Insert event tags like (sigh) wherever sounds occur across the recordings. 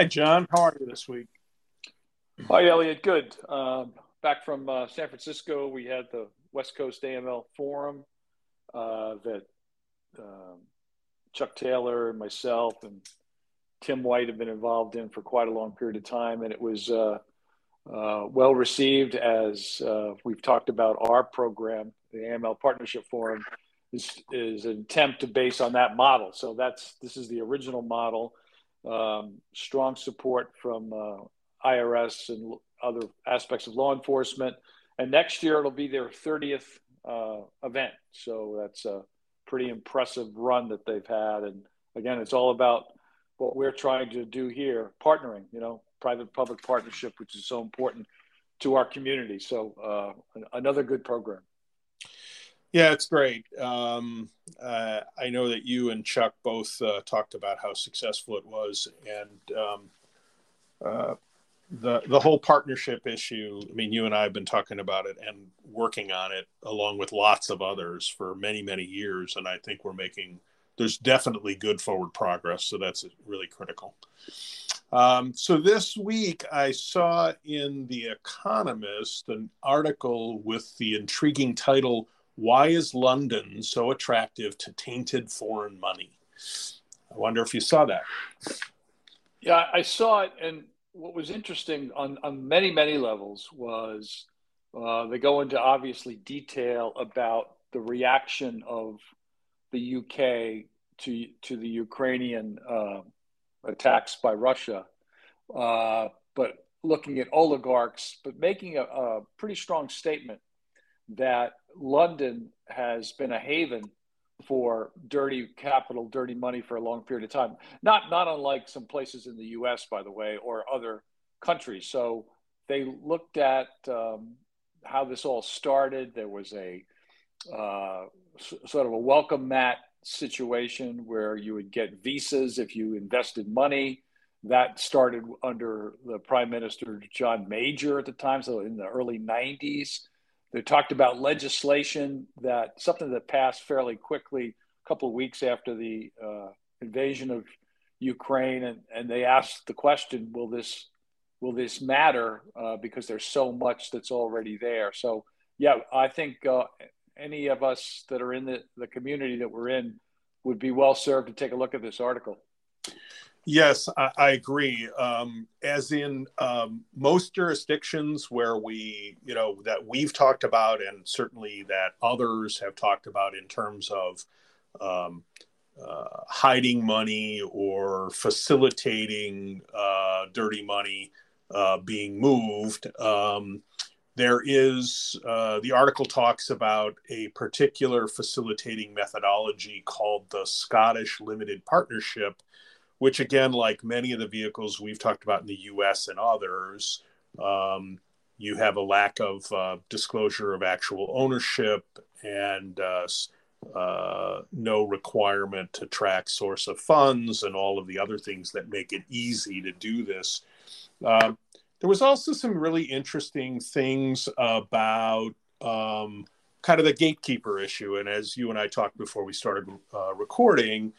Hi, John. How are you this week? Hi, Elliot. Good. Um, back from uh, San Francisco, we had the West Coast AML Forum uh, that um, Chuck Taylor and myself and Tim White have been involved in for quite a long period of time, and it was uh, uh well received as uh, we've talked about our program, the AML Partnership Forum, is is an attempt to base on that model. So that's this is the original model. Um, strong support from uh, IRS and other aspects of law enforcement. And next year it'll be their 30th uh, event. So that's a pretty impressive run that they've had. And again, it's all about what we're trying to do here partnering, you know, private public partnership, which is so important to our community. So uh, another good program. Yeah, it's great. Um, uh, I know that you and Chuck both uh, talked about how successful it was, and um, uh, the the whole partnership issue. I mean, you and I have been talking about it and working on it along with lots of others for many many years, and I think we're making there's definitely good forward progress. So that's really critical. Um, so this week, I saw in The Economist an article with the intriguing title why is London so attractive to tainted foreign money? I wonder if you saw that. Yeah, I saw it. And what was interesting on, on many, many levels was uh, they go into obviously detail about the reaction of the UK to, to the Ukrainian uh, attacks by Russia. Uh, but looking at oligarchs, but making a, a pretty strong statement that London has been a haven for dirty capital, dirty money for a long period of time. Not not unlike some places in the U.S., by the way, or other countries. So they looked at um, how this all started. There was a uh, s- sort of a welcome mat situation where you would get visas if you invested money. That started under the Prime Minister John Major at the time, so in the early 90s. They talked about legislation that something that passed fairly quickly, a couple of weeks after the uh, invasion of Ukraine, and, and they asked the question, "Will this will this matter?" Uh, because there's so much that's already there. So, yeah, I think uh, any of us that are in the, the community that we're in would be well served to take a look at this article. Yes, I, I agree. Um, as in um, most jurisdictions where we, you know, that we've talked about, and certainly that others have talked about in terms of um, uh, hiding money or facilitating uh, dirty money uh, being moved. Um, there is, uh, the article talks about a particular facilitating methodology called the Scottish Limited Partnership which again, like many of the vehicles we've talked about in the U.S. and others, um, you have a lack of uh, disclosure of actual ownership and uh, uh, no requirement to track source of funds and all of the other things that make it easy to do this. Um, there was also some really interesting things about um, kind of the gatekeeper issue. And as you and I talked before we started uh, recording,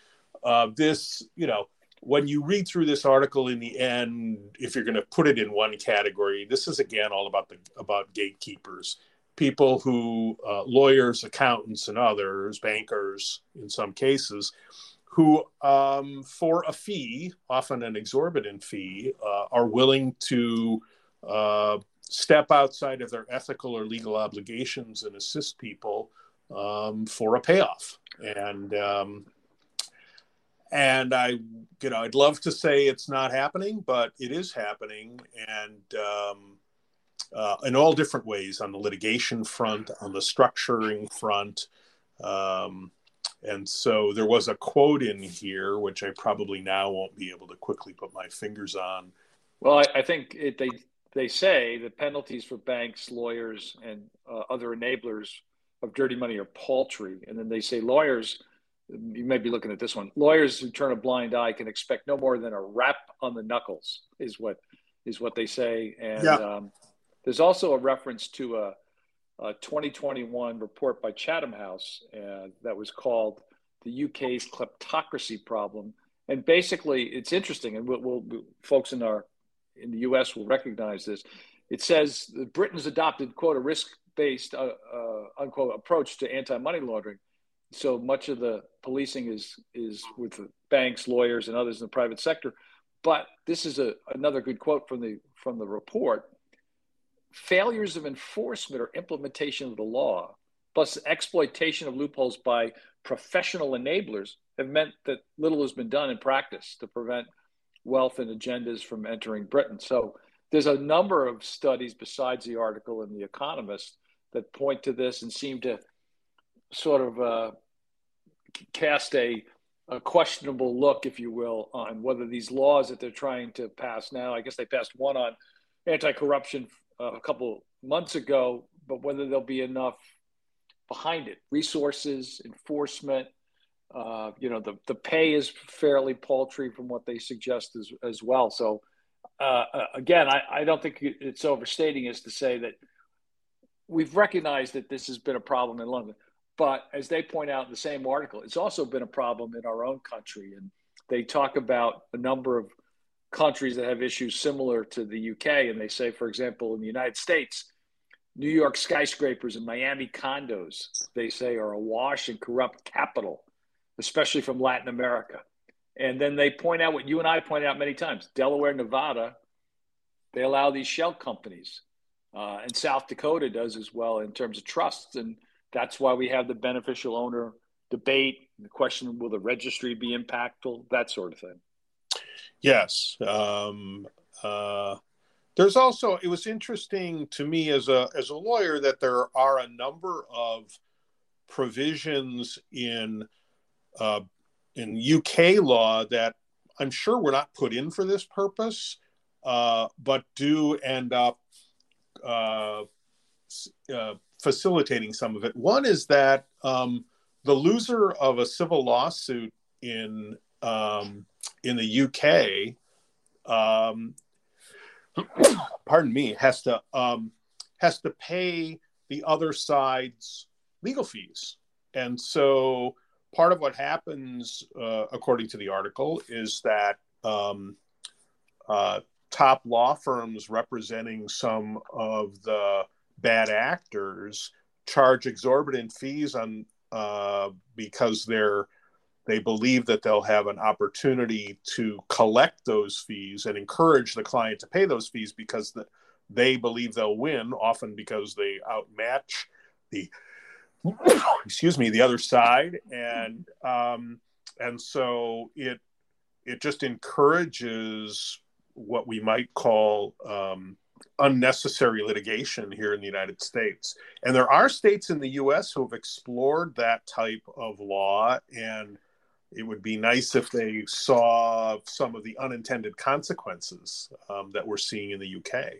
uh, this, you know, when you read through this article in the end if you're going to put it in one category this is again all about the about gatekeepers. People who uh, lawyers accountants and others bankers in some cases who um, for a fee often an exorbitant fee uh, are willing to uh, step outside of their ethical or legal obligations and assist people um, for a payoff. And um, and I, you know, I'd love to say it's not happening, but it is happening, and um, uh, in all different ways on the litigation front, on the structuring front. Um, and so there was a quote in here, which I probably now won't be able to quickly put my fingers on. Well, I, I think it, they they say the penalties for banks, lawyers, and uh, other enablers of dirty money are paltry, and then they say lawyers you may be looking at this one. Lawyers who turn a blind eye can expect no more than a rap on the knuckles, is what is what they say. And yeah. um, there's also a reference to a, a 2021 report by Chatham House uh, that was called "The UK's Kleptocracy Problem," And basically, it's interesting, and we'll, we'll, folks in our in the U.S. will recognize this. It says that Britain's adopted quote a risk-based uh, uh, unquote approach to anti-money laundering. So much of the policing is is with the banks, lawyers, and others in the private sector. But this is a, another good quote from the from the report. Failures of enforcement or implementation of the law, plus exploitation of loopholes by professional enablers, have meant that little has been done in practice to prevent wealth and agendas from entering Britain. So there's a number of studies besides the article in The Economist that point to this and seem to sort of uh, cast a, a, questionable look, if you will, on whether these laws that they're trying to pass now, I guess they passed one on anti corruption uh, a couple months ago, but whether there'll be enough behind it resources, enforcement, uh, you know, the, the pay is fairly paltry from what they suggest as, as well. So, uh, uh, again, I, I don't think it's overstating is to say that we've recognized that this has been a problem in London. But as they point out in the same article, it's also been a problem in our own country. And they talk about a number of countries that have issues similar to the UK. And they say, for example, in the United States, New York skyscrapers and Miami condos, they say, are awash in corrupt capital especially from Latin America. And then they point out what you and I point out many times Delaware, Nevada, they allow these shell companies. Uh, and South Dakota does as well in terms of trusts. And that's why we have the beneficial owner debate, the question will the registry be impactful, that sort of thing. Yes. Um, uh, there's also, it was interesting to me as a, as a lawyer that there are a number of provisions in uh, in UK law that I'm sure were not put in for this purpose, uh, but do end up uh, uh, facilitating some of it. One is that um, the loser of a civil lawsuit in um, in the UK, um, pardon me, has to um, has to pay the other side's legal fees, and so part of what happens, uh, according to the article, is that um, uh, top law firms representing some of the bad actors charge exorbitant fees on uh, because they're they believe that they'll have an opportunity to collect those fees and encourage the client to pay those fees because the, they believe they'll win often because they outmatch the (coughs) excuse me, the other side, and um, and so it it just encourages what we might call um, unnecessary litigation here in the United States. And there are states in the U.S. who have explored that type of law, and it would be nice if they saw some of the unintended consequences um, that we're seeing in the UK.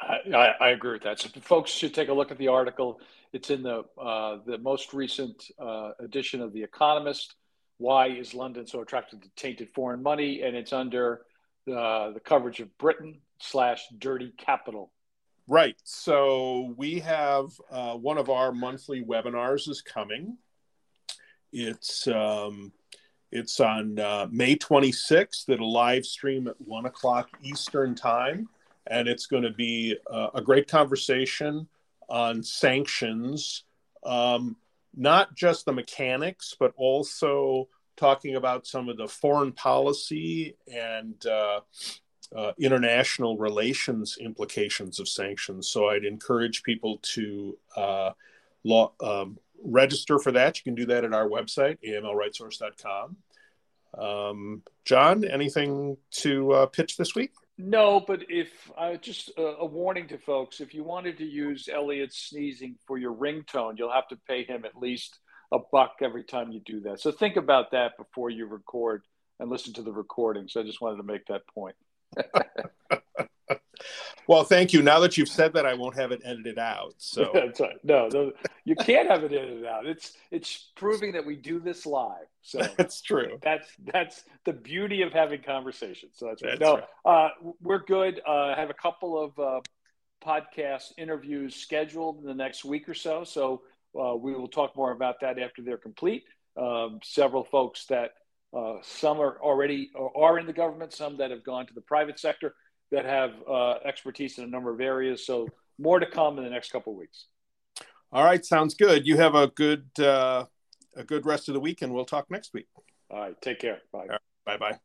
I, I, agree with that. So folks should take a look at the article. It's in the uh, the most recent uh, edition of The Economist. Why is London so attracted to tainted foreign money? And it's under the, the coverage of Britain slash dirty capital. Right. So we have uh, one of our monthly webinars is coming. It's um, it's on uh, May 26th. It'll live stream at one o'clock Eastern time and it's going to be uh, a great conversation on sanctions, um, not just the mechanics, but also talking about some of the foreign policy and uh, international relations implications of sanctions. So I'd encourage people to uh, law, um, register for that. You can do that at our website, amlrightsource.com. Um, John, anything to uh, pitch this week? No, but if uh, just a, a, warning to folks, if you wanted to use Elliot sneezing for your ringtone, you'll have to pay him at least a buck every time you do that. So think about that before you record and listen to the recording. So I just wanted to make that point. (laughs) Well, thank you. Now that you've said that, I won't have it edited out. So (laughs) that's right. No, no, you can't have it edited out. It's it's proving that we do this live. So (laughs) that's true. That's that's the beauty of having conversations. So that's, right. no, right. uh, we're good. Uh, I have a couple of uh, podcast interviews scheduled in the next week or so. So uh, we will talk more about that after they're complete. Um, several folks that Uh, some are already are in the government, some that have gone to the private sector that have uh, expertise in a number of areas. So more to come in the next couple of weeks. All right, sounds good. You have a good uh, a good rest of the week, and we'll talk next week. All right, take care. Bye. Right, bye bye.